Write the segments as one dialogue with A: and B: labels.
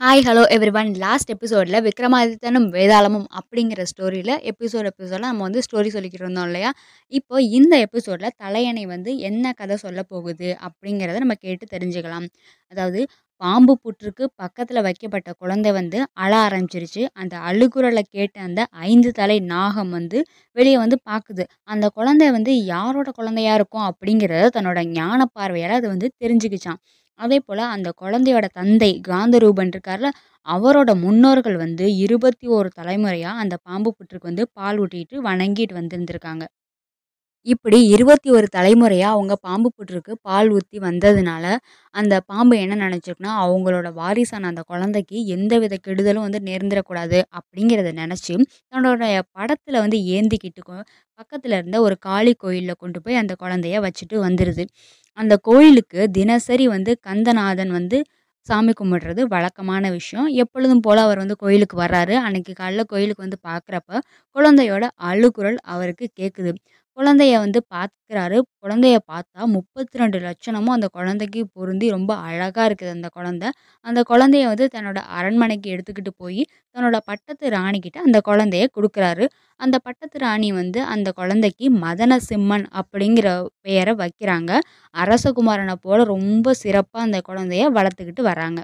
A: Hi hello everyone last எபிசோடில் விக்ரமாதித்தனும் வேதாளமும் அப்படிங்கிற ஸ்டோரியில் எபிசோட் எபிசோடில் நம்ம வந்து ஸ்டோரி சொல்லிக்கிட்டு இருந்தோம் இல்லையா? இப்போ இந்த எபிசோடில் தலையணை வந்து என்ன கதை சொல்ல போகுது அப்படிங்கிறத நம்ம கேட்டு தெரிஞ்சுக்கலாம். அதாவது பாம்பு புற்றுக்கு பக்கத்தில் வைக்கப்பட்ட குழந்தை வந்து அழ ஆரம்பிச்சிருச்சு. அந்த அழுகுரலை கேட்ட அந்த ஐந்து தலை நாகம் வந்து வெளியே வந்து பார்க்குது அந்த குழந்தை வந்து யாரோட குழந்தையா இருக்கும் அப்படிங்கிறத தன்னோட ஞான பார்வையால் அது வந்து தெரிஞ்சுக்கிச்சான் அதே போல் அந்த குழந்தையோட தந்தை காந்தரூபன் இருக்கார்ல அவரோட முன்னோர்கள் வந்து இருபத்தி ஒரு தலைமுறையாக அந்த பாம்பு புற்றுக்கு வந்து பால் ஊட்டிட்டு வணங்கிட்டு வந்திருந்திருக்காங்க. இப்படி இருபத்தி ஒரு தலைமுறையாக அவங்க பாம்பு புற்றுக்கு பால் ஊற்றி வந்ததுனால அந்த பாம்பு என்ன நினச்சிருக்குன்னா அவங்களோட வாரிசான அந்த குழந்தைக்கு எந்தவித கெடுதலும் வந்து நேர்ந்துடக்கூடாது அப்படிங்கிறத நினச்சி தன்னோட படத்தில் வந்து ஏந்திக்கிட்டு பக்கத்தில் இருந்த ஒரு காளி கோயிலில் கொண்டு போய் அந்த குழந்தைய வச்சுட்டு வந்துடுது அந்த கோயிலுக்கு தினசரி வந்து கந்தநாதன் வந்து சாமி கும்பிடுறது வழக்கமான விஷயம். எப்பொழுதும் போல் அவர் வந்து கோயிலுக்கு வர்றாரு. அன்னைக்கு காலைல கோயிலுக்கு வந்து பார்க்குறப்ப குழந்தையோட அழுகுரல் அவருக்கு கேட்குது குழந்தைய வந்து பார்க்குறாரு குழந்தைய பார்த்தா முப்பத்தி ரெண்டு லட்சணமும் அந்த குழந்தைக்கு பொருந்தி ரொம்ப அழகாக இருக்குது அந்த குழந்தை. அந்த குழந்தைய வந்து தன்னோட அரண்மனைக்கு எடுத்துக்கிட்டு போய் தன்னோட பட்டத்து ராணிக்கிட்ட அந்த குழந்தைய கொடுக்குறாரு. அந்த பட்டத்து ராணி வந்து அந்த குழந்தைக்கு மதன சிம்மன் அப்படிங்கிற பெயரை வைக்கிறாங்க. அரசகுமாரனை போல் ரொம்ப சிறப்பாக அந்த குழந்தைய வளர்த்துக்கிட்டு வராங்க.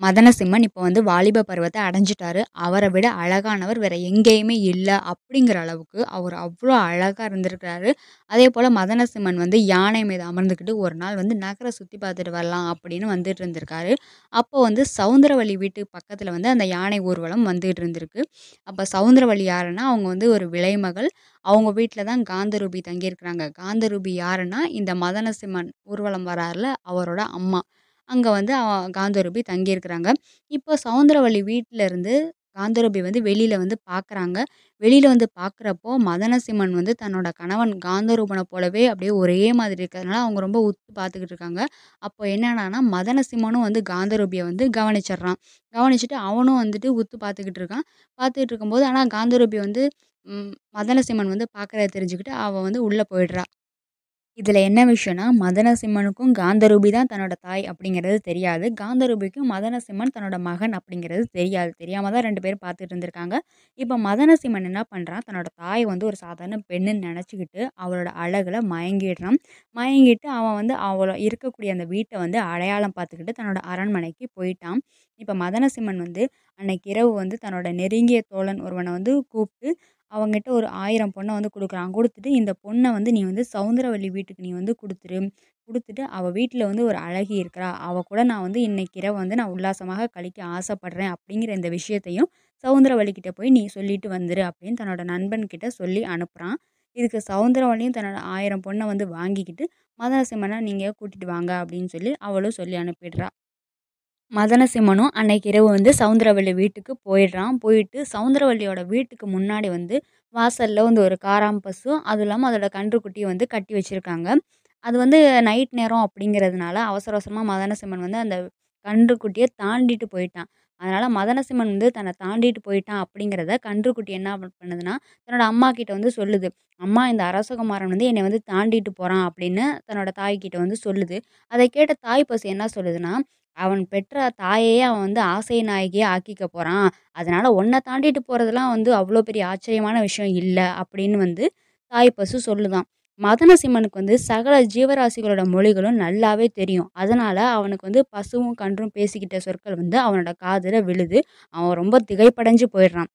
A: மதனசிம்மன் இப்போ வந்து வாலிப பருவத்தை அடைஞ்சிட்டாரு. அவரை விட அழகானவர் வேற எங்கேயுமே இல்லை அப்படிங்கிற அளவுக்கு அவர் அவ்வளோ அழகாக இருந்திருக்கிறாரு. அதே போல் மதனசிம்மன் வந்து யானை மீது அமர்ந்துக்கிட்டு ஒரு நாள் வந்து நகரை சுற்றி பார்த்துட்டு வரலாம் அப்படின்னு வந்துட்டு இருந்திருக்காரு. அப்போ வந்து சவுந்தரவள்ளி வீட்டு பக்கத்தில் வந்து அந்த யானை ஊர்வலம் வந்துட்டு இருந்திருக்கு. அப்போ சவுந்தரவள்ளி யாருன்னா அவங்க வந்து ஒரு விலைமகள் அவங்க வீட்டில் தான் காந்தரூபி தங்கியிருக்கிறாங்க. காந்தரூபி யாருன்னா இந்த மதனசிம்மன் ஊர்வலம் வராருல அவரோட அம்மா. அங்கே வந்து காந்தரூபி தங்கியிருக்கிறாங்க. இப்போ சவுந்தரவள்ளி வீட்டில் இருந்து காந்தரூபி வந்து வெளியில் வந்து பார்க்குறாங்க வெளியில் வந்து பார்க்குறப்போ மதனசிம்மன் வந்து தன்னோட கணவன் காந்தரூபனை போலவே அப்படியே ஒரே மாதிரி இருக்கிறதுனால அவங்க ரொம்ப உத்து பார்த்துக்கிட்டு இருக்காங்க. அப்போ என்னென்னா மதனசிம்மனும் வந்து காந்தரூபியை வந்து கவனிச்சிடுறான். கவனிச்சுட்டு அவனும் வந்துட்டு உத்து பார்த்துக்கிட்டு இருக்கான். பார்த்துக்கிட்டு இருக்கும்போது ஆனால் காந்தரூபி வந்து மதனசிம்மன் வந்து பார்க்குறத தெரிஞ்சுக்கிட்டு அவள் வந்து உள்ளே போயிடுறா. இதில் என்ன விஷயம்னா மதனசிம்மனுக்கும் காந்தரூபி தான் தன்னோட தாய் அப்படிங்கிறது தெரியாது. காந்தரூபிக்கும் மதனசிம்மன் தன்னோட மகன் அப்படிங்கிறது தெரியாது. தெரியாமல் தான் ரெண்டு பேரும் பார்த்துட்டு இருந்திருக்காங்க. இப்போ மதனசிம்மன் என்ன பண்ணுறான் தன்னோட தாய் வந்து ஒரு சாதாரண பெண்ணுன்னு நினச்சிக்கிட்டு அவளோட அழகில் மயங்கிடுறான். மயங்கிட்டு அவன் வந்து அவளோ இருக்கக்கூடிய அந்த வீட்டை வந்து அடையாளம் பார்த்துக்கிட்டு தன்னோட அரண்மனைக்கு போயிட்டான். இப்போ மதனசிம்மன் வந்து அன்னைக்கு இரவு வந்து தன்னோட நெருங்கிய தோழன் ஒருவனை வந்து கூப்பிட்டு அவங்ககிட்ட ஒரு ஆயிரம் பொண்ணை வந்து கொடுக்குறான். கொடுத்துட்டு இந்த பொண்ணை வந்து நீ வந்து சவுந்தரவள்ளி வீட்டுக்கு நீ வந்து கொடுத்துரு. கொடுத்துட்டு அவள் வீட்டில் வந்து ஒரு அழகி இருக்கிறா. அவள் கூட நான் வந்து இன்னைக்கு இரவு வந்து நான் உல்லாசமாக கழிக்க ஆசைப்படுறேன். அப்படிங்கிற இந்த விஷயத்தையும் சவுந்தரவள்ளி போய் நீ சொல்லிட்டு வந்துரு. அப்படின்னு தன்னோட நண்பன்கிட்ட சொல்லி அனுப்புகிறான் இதுக்கு சவுந்தரவள்ளியும் தன்னோட ஆயிரம் பொண்ணை வந்து வாங்கிக்கிட்டு மதனசிம்மனை நீங்கள் கூட்டிகிட்டு வாங்க. அப்படின்னு சொல்லி அவளும் சொல்லி அனுப்பிடுறா. மதனசிம்மனும் அன்னைக்கு இரவு வந்து சவுந்தரவள்ளி வீட்டுக்கு போயிடுறான். போயிட்டு சவுந்தரவள்ளியோட வீட்டுக்கு முன்னாடி வந்து வாசலில் வந்து ஒரு காராம் பசு அதுவும் இல்லாமல் அதோட கன்றுக்குட்டியை வந்து கட்டி வச்சுருக்காங்க. அது வந்து நைட் நேரம் அப்படிங்கிறதுனால அவசர அவசரமாக மதனசிம்மன் வந்து அந்த கன்றுக்குட்டியை தாண்டிட்டு போயிட்டான். அதனால் மதனசிம்மன் வந்து தன்னை தாண்டிட்டு போயிட்டான் அப்படிங்கிறத கன்றுக்குட்டி என்ன பண்ணுதுன்னா தன்னோட அம்மா கிட்ட வந்து சொல்லுது. அம்மா இந்த அரசகுமாரன் வந்து என்னை வந்து தாண்டிட்டு போகிறான் அப்படின்னு தன்னோட தாய்கிட்ட வந்து சொல்லுது. அதை கேட்ட தாய் பசு என்ன சொல்லுதுன்னா அவன் பெற்ற தாயையே அவன் வந்து ஆசை நாயகியாக ஆக்கிக்க போகிறான் அதனால் உன்னை தாண்டிட்டு போகிறதுலாம் வந்து அவ்வளோ பெரிய ஆச்சரியமான விஷயம் இல்லை அப்படின்னு வந்து தாய் பசு சொல்லுதான். மதனசிம்மனுக்கு வந்து சகல ஜீவராசிகளோட மொழிகளும் நல்லாவே தெரியும். அதனால் அவனுக்கு வந்து பசுவும் கன்றும் பேசிக்கிட்ட சொற்கள் வந்து அவனோட காதில் விழுது. அவன் ரொம்ப திகைப்படைஞ்சு போயிடுறான்.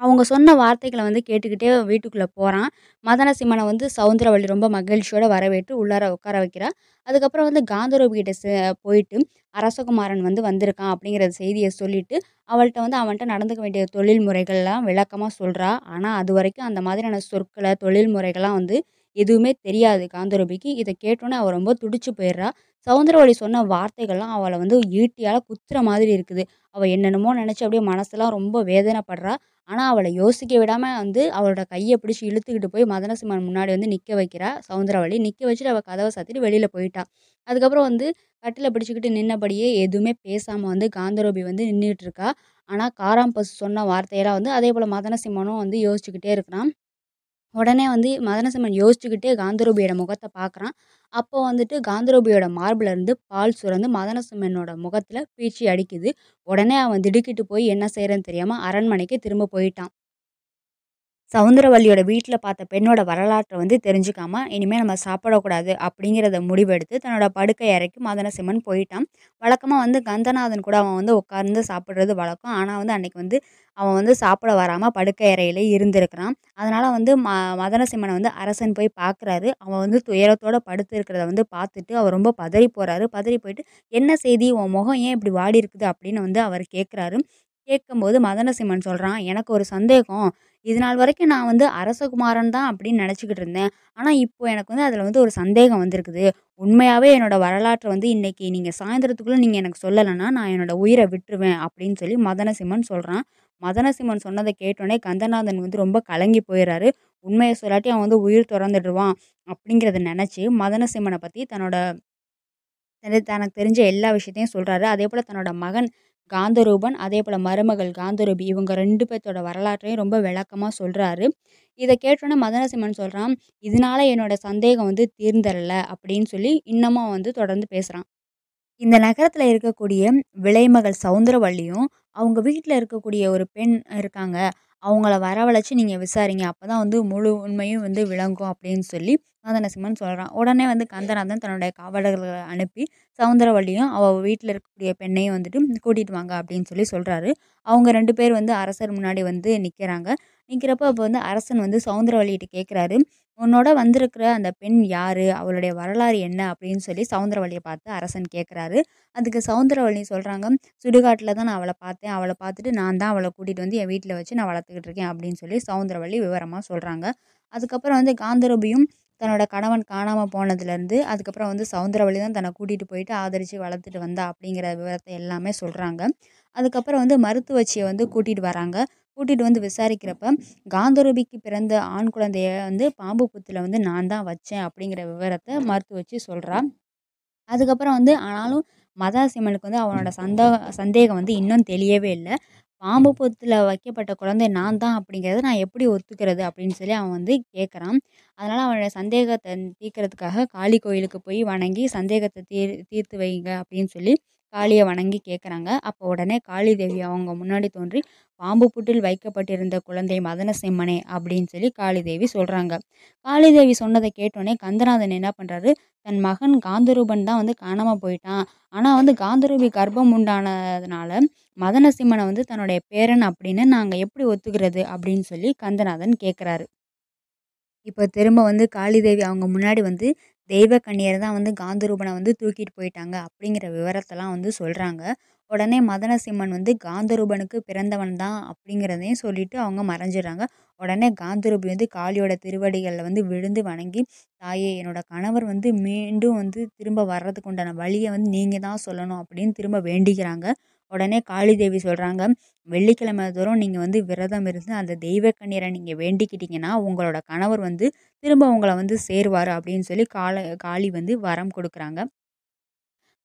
A: அவங்க சொன்ன வார்த்தைகளை வந்து கேட்டுக்கிட்டே வீட்டுக்குள்ளே போகிறான் மதனசிம்மனை வந்து சவுந்தரவள்ளி ரொம்ப மகிழ்ச்சியோட வரவேற்று உள்ளார உட்கார வைக்கிறா அதுக்கப்புறம் வந்து காந்தரூபி கிட்ட போயிட்டு அரசகுமாரன் வந்து வந்திருக்கான் அப்படிங்கிற செய்தியை சொல்லிட்டு அவள்கிட்ட வந்து அவன்கிட்ட நடந்துக்க வேண்டிய தொழில் முறைகள்லாம் விளக்கமாக சொல்கிறா ஆனால் அது வரைக்கும் அந்த மாதிரியான சொற்களை தொழில் முறைகள்லாம் வந்து எதுவுமே தெரியாது காந்தரூபிக்கு. இதை கேட்டோன்னே அவள் ரொம்ப துடிச்சு போயிடுறா. சவுந்தரவழி சொன்ன வார்த்தைகள்லாம் அவளை வந்து ஈட்டியால் குத்துற மாதிரி இருக்குது. அவள் என்னென்னமோ நினச்சி அப்படியே மனசெல்லாம் ரொம்ப வேதனைப்படுறா. ஆனால் அவளை யோசிக்க விடாமல் வந்து அவளோட கையை பிடிச்சி இழுத்துக்கிட்டு போய் மதனசிம்மன் முன்னாடி வந்து நிற்க வைக்கிறா சவுந்தரவழி நிற்க வச்சுட்டு அவள் கதவை சாத்திட்டு வெளியில் போயிட்டா. அதுக்கப்புறம் வந்து கட்டில் பிடிச்சிக்கிட்டு நின்னபடியே எதுவுமே பேசாமல் வந்து காந்தரோபி வந்து நின்றுட்டு இருக்கா. ஆனால் காராம்பசு சொன்ன வார்த்தையெல்லாம் வந்து அதே போல் மதனசிம்மனும் வந்து யோசிச்சுக்கிட்டே இருக்கிறான். உடனே வந்து மதனசிம்மன் யோசிச்சுக்கிட்டே காந்தரூபியோட முகத்தை பார்க்குறான். அப்போ வந்துட்டு காந்தரூபியோட மார்பிலேருந்து பால் சுரந்து மதனசிம்மனோட முகத்தில் பீச்சி அடிக்குது. உடனே அவன் திடுக்கிட்டு போய் என்ன செய்கிறேன்னு தெரியாமல் அரண்மனைக்கு திரும்ப போயிட்டான். சவுந்தரவல்லியோட வீட்டில் பார்த்த பெண்ணோட வரலாற்றை வந்து தெரிஞ்சுக்காம, இனிமேல் நம்ம சாப்பிடக்கூடாது அப்படிங்கிறத முடிவெடுத்து தன்னோட படுக்கை அறைக்கு மதனசிம்மன் போயிட்டான். வழக்கமாக வந்து கந்தநாதன் கூட அவன் வந்து உட்கார்ந்து சாப்பிட்றது வழக்கம். ஆனால் வந்து அன்றைக்கி வந்து அவன் வந்து சாப்பிட வராமல் படுக்கை அறையிலே இருந்திருக்கிறான். அதனால் வந்து ம மதனசிம்மனை வந்து அரசன் போய் பார்க்குறாரு. அவன் வந்து துயரத்தோடு படுத்து இருக்கிறத வந்து பார்த்துட்டு அவர் ரொம்ப பதறி போகிறாரு பதறி போயிட்டு, "என்ன செய்தி? உன் முகம் ஏன் இப்படி வாடி இருக்குது?" அப்படின்னு வந்து அவர் கேட்குறாரு. கேட்கும்போது மதனசிம்மன் சொல்கிறான் "எனக்கு ஒரு சந்தேகம். இதுநாள் வரைக்கும் நான் வந்து அரசகுமாரன் தான் அப்படின்னு நினச்சிக்கிட்டு இருந்தேன். ஆனால் இப்போ எனக்கு வந்து அதில் வந்து ஒரு சந்தேகம் வந்திருக்குது. உண்மையாகவே என்னோட வரலாற்றை வந்து இன்னைக்கு நீங்கள் சாயந்தரத்துக்குள்ளே நீங்கள் எனக்கு சொல்லலைன்னா நான் என்னோடய உயிரை விட்டுருவேன்." அப்படின்னு சொல்லி மதனசிம்மன் சொல்கிறான் மதனசிம்மன் சொன்னதை கேட்டோனே கந்தநாதன் வந்து ரொம்ப கலங்கி போயிடுறாரு உண்மையை சொல்லாட்டி அவன் வந்து உயிர் திறந்துடுவான் அப்படிங்கிறத நினச்சி மதனசிம்மனை பற்றி தன்னோட தனக்கு தெரிஞ்ச எல்லா விஷயத்தையும் சொல்கிறாரு அதே போல் தன்னோட மகன் காந்தரூபன், அதே போல் மருமகள் காந்தரூபி இவங்க ரெண்டு பேர்த்தோட வரலாற்றையும் ரொம்ப விளக்கமாக சொல்கிறாரு இதை கேட்டோன்னே மதனசிம்மன் சொல்கிறான் "இதனால என்னோடய சந்தேகம் வந்து தீர்ந்தரல." அப்படின்னு சொல்லி இன்னமும் வந்து தொடர்ந்து பேசுகிறான் இந்த நகரத்தில் இருக்கக்கூடிய விலைமகள் சவுந்தரவள்ளியும் அவங்க வீட்டில் இருக்கக்கூடிய ஒரு பெண் இருக்காங்க. அவங்கள வரவழைச்சி நீங்கள் விசாரிங்க. அப்பதான் வந்து முழு உண்மையும் வந்து விளங்கும் அப்படின்னு சொல்லி மதனசிம்மன் சொல்கிறான் உடனே வந்து கந்தநாதன் தன்னுடைய காவலர்களை அனுப்பி சவுந்தரவள்ளியும் அவள் வீட்டில் இருக்கக்கூடிய பெண்ணையும் வந்துட்டு கூட்டிகிட்டு வாங்க அப்படின்னு சொல்லி சொல்கிறாரு அவங்க ரெண்டு பேர் வந்து அரசர் முன்னாடி வந்து நிற்கிறாங்க நிற்கிறப்ப அப்போ வந்து அரசன் வந்து சௌந்தரவல்லிட்ட கேட்குறாரு, "உன்னோட வந்திருக்கிற அந்த பெண் யார் அவளுடைய வரலாறு என்ன?" அப்படின்னு சொல்லி சௌந்தரவல்லிய பார்த்து அரசன் கேட்குறாரு. அதுக்கு சௌந்தரவல்லி சொல்கிறாங்க சுடுகாட்டில் தான் நான் அவளை பார்த்தேன். அவளை பார்த்துட்டு நான் தான் அவளை கூட்டிகிட்டு வந்து என் வீட்டில் வச்சு நான் வளர்த்துக்கிட்டு இருக்கேன்." அப்படின்னு சொல்லி சௌந்தரவல்லி விவரமாக சொல்கிறாங்க அதுக்கப்புறம் வந்து காந்தரபியும் தன்னோட கணவன் காணாமல் போனதுலேருந்து, அதுக்கப்புறம் வந்து சௌந்தரவல்லி தான் தன்னை கூட்டிகிட்டு போயிட்டு ஆதரித்து வளர்த்துட்டு வந்தா அப்படிங்கிற விவரத்தை எல்லாமே சொல்கிறாங்க அதுக்கப்புறம் வந்து மருத்துவச்சியை வந்து கூட்டிகிட்டு வராங்க. கூட்டிகிட்டு வந்து விசாரிக்கிறப்ப, காந்தரூபிக்கு பிறந்த ஆண் குழந்தைய வந்து பாம்பு புத்தில் வந்து நான் தான் வச்சேன் அப்படிங்கிற விவரத்தை மறுத்து வச்சு சொல்றா. அதுக்கப்புறம் வந்து ஆனாலும் மதாசிம்மனுக்கு வந்து அவனோட சந்தா சந்தேகம் வந்து இன்னும் தெளியவே இல்லை "பாம்பு புத்தில் வைக்கப்பட்ட குழந்தை நான் தான் அப்படிங்கிறத நான் எப்படி ஒத்துக்கிறது?" அப்படின்னு சொல்லி அவன் வந்து கேட்குறான். அதனால் அவனோட சந்தேகத்தை தீர்க்கிறதுக்காக காளி கோயிலுக்கு போய் வணங்கி சந்தேகத்தை தீர் தீர்த்து வைங்க அப்படின்னு சொல்லி காளியை வணங்கி கேட்குறாங்க. அப்போ உடனே காளிதேவி அவங்க முன்னாடி தோன்றி, "பாம்பு புட்டில் வைக்கப்பட்டிருந்த குழந்தை மதனசிம்மனே." அப்படின்னு சொல்லி காளிதேவி சொல்கிறாங்க காளிதேவி சொன்னதை கேட்டோனே கந்தநாதன் என்ன பண்ணுறாரு தன் மகன் காந்தரூபன் தான் வந்து காணாமல் போயிட்டான். ஆனால் வந்து காந்தரூபி கர்ப்பம் உண்டானதுனால மதனசிம்மனை வந்து தன்னுடைய பேரன் அப்படின்னு நாங்கள் எப்படி ஒத்துக்கிறது? அப்படின்னு சொல்லி கந்தநாதன் கேட்குறாரு. இப்போ திரும்ப வந்து காளிதேவி அவங்க முன்னாடி வந்து தெய்வக்கன்னியர் தான் வந்து காந்தரூபனை வந்து தூக்கிட்டு போயிட்டாங்க அப்படிங்கிற விவரத்தெல்லாம் வந்து சொல்கிறாங்க உடனே மதனசிம்மன் வந்து காந்தரூபனுக்கு பிறந்தவன் தான் அப்படிங்கிறதையும் சொல்லிட்டு அவங்க மறைஞ்சிடுறாங்க. உடனே காந்தரூபி வந்து காளியோட திருவடிகளில் வந்து விழுந்து வணங்கி, "தாயே என்னோட கணவர் வந்து மீண்டும் வந்து திரும்ப வர்றதுக்கு உண்டான வழியை வந்து நீங்கள் தான் சொல்லணும்." அப்படின்னு திரும்ப வேண்டிக்கிறாங்க. உடனே காளிதேவி சொல்கிறாங்க "வெள்ளிக்கிழமை தோறும் நீங்கள் வந்து விரதம் இருந்து அந்த தெய்வ கண்ணீரை நீங்கள் வேண்டிக்கிட்டீங்கன்னா, உங்களோட கணவர் வந்து திரும்ப உங்களை வந்து சேருவார் அப்படின்னு சொல்லி காள காளி வந்து வரம் கொடுக்குறாங்க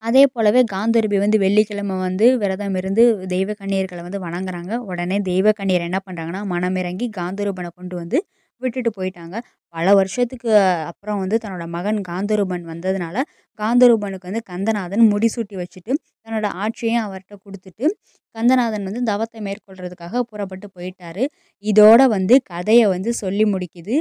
A: அதே போலவே காந்தரூபி வந்து வெள்ளிக்கிழமை வந்து விரதம் இருந்து தெய்வ கண்ணீர்களை வந்து வணங்குறாங்க. உடனே தெய்வ கண்ணீர் என்ன பண்ணுறாங்கன்னா மனமிறங்கி காந்தரூபனை கொண்டு வந்து விட்டுட்டு போயிட்டாங்க. பல வருஷத்துக்கு அப்புறம் வந்து தன்னோட மகன் காந்தரூபன் வந்ததுனால, காந்தரூபனுக்கு வந்து கந்தநாதன் முடிசூட்டி வச்சுட்டு, தன்னோட ஆட்சியையும் அவர்கிட்ட கொடுத்துட்டு கந்தநாதன் வந்து தவத்தை மேற்கொள்றதுக்காக புறப்பட்டு போயிட்டாரு. இதோட வந்து கதையை வந்து சொல்லி முடிக்குது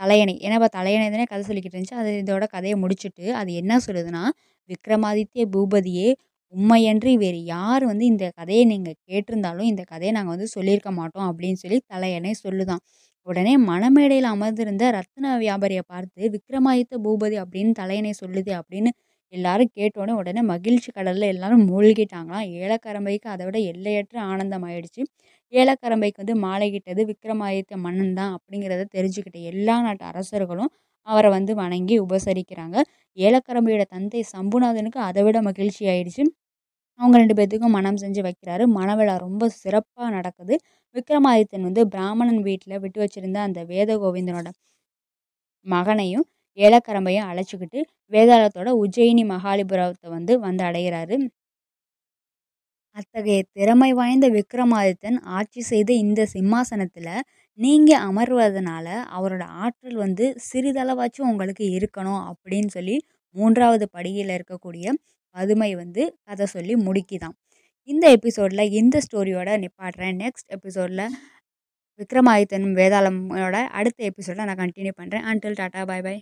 A: தலையணை. ஏன்னா இப்போ தலையணை தானே கதை சொல்லிக்கிட்டு இருந்துச்சு. அது இதோட கதையை முடிச்சுட்டு, அது என்ன சொல்லுதுன்னா, "விக்ரமாதித்ய பூபதியே, உண்மையன்றி வேறு யார் வந்து இந்த கதையை நீங்கள் கேட்டிருந்தாலும், இந்த கதையை நாங்கள் வந்து சொல்லியிருக்க மாட்டோம்." அப்படின்னு சொல்லி தலையணை சொல்லுதான் உடனே மணமேடையில் அமர்ந்திருந்த ரத்ன வியாபாரியை பார்த்து, "விக்ரமாதித்ய பூபதி அப்படின்னு தலையணை சொல்லுதே." அப்படின்னு எல்லாரும் கேட்டோனே உடனே மகிழ்ச்சி கடலில் எல்லாரும் மூழ்கிட்டாங்களாம். ஏலக்கரம்பைக்கு அதை விட எல்லையற்ற ஆனந்தம் ஆயிடுச்சு. ஏலக்கரம்பைக்கு வந்து மாலையிட்டது விக்ரமாதித்ய மன்னன் தான் அப்படிங்கிறத தெரிஞ்சுக்கிட்ட எல்லா நாட்டு அரசர்களும் அவரை வந்து வணங்கி உபசரிக்கிறாங்க. ஏலக்கரம்பையோட தந்தை சம்புநாதனுக்கு அதை விட மகிழ்ச்சி ஆயிடுச்சு. அவங்க ரெண்டு பேத்துக்கும் மணம் செஞ்சு வைக்கிறாரு. மணவிழா ரொம்ப சிறப்பாக நடக்குது. விக்ரமாதித்தன் வந்து பிராமணன் வீட்டில் விட்டு வச்சிருந்த அந்த வேத கோவிந்தனோட மகனையும், ஏலக்கரம்பையும் அழைச்சிக்கிட்டு வேதாளத்தோட உஜ்ஜயினி மகாலிபுரத்தை வந்து வந்து அடைகிறாரு அத்தகைய திறமை வாய்ந்த விக்ரமாதித்தன் ஆட்சி செய்த இந்த சிம்மாசனத்தில் நீங்கள் அமர்வதனால அவரோட ஆற்றல் வந்து சிறிதளவாச்சும் உங்களுக்கு இருக்கணும் அப்படின்னு சொல்லி மூன்றாவது படியில் இருக்கக்கூடிய பதுமை வந்து கதை சொல்லி முடிக்கிதான் இந்த எபிசோடில் இந்த ஸ்டோரியோட நிப்பாட்டுறேன். நெக்ஸ்ட் எபிசோடில் விக்ரமாதித்தனும் வேதாளமோட அடுத்த எபிசோட நான் கண்டினியூ பண்ணுறேன் அன்டில் டாட்டா பாய் பாய்.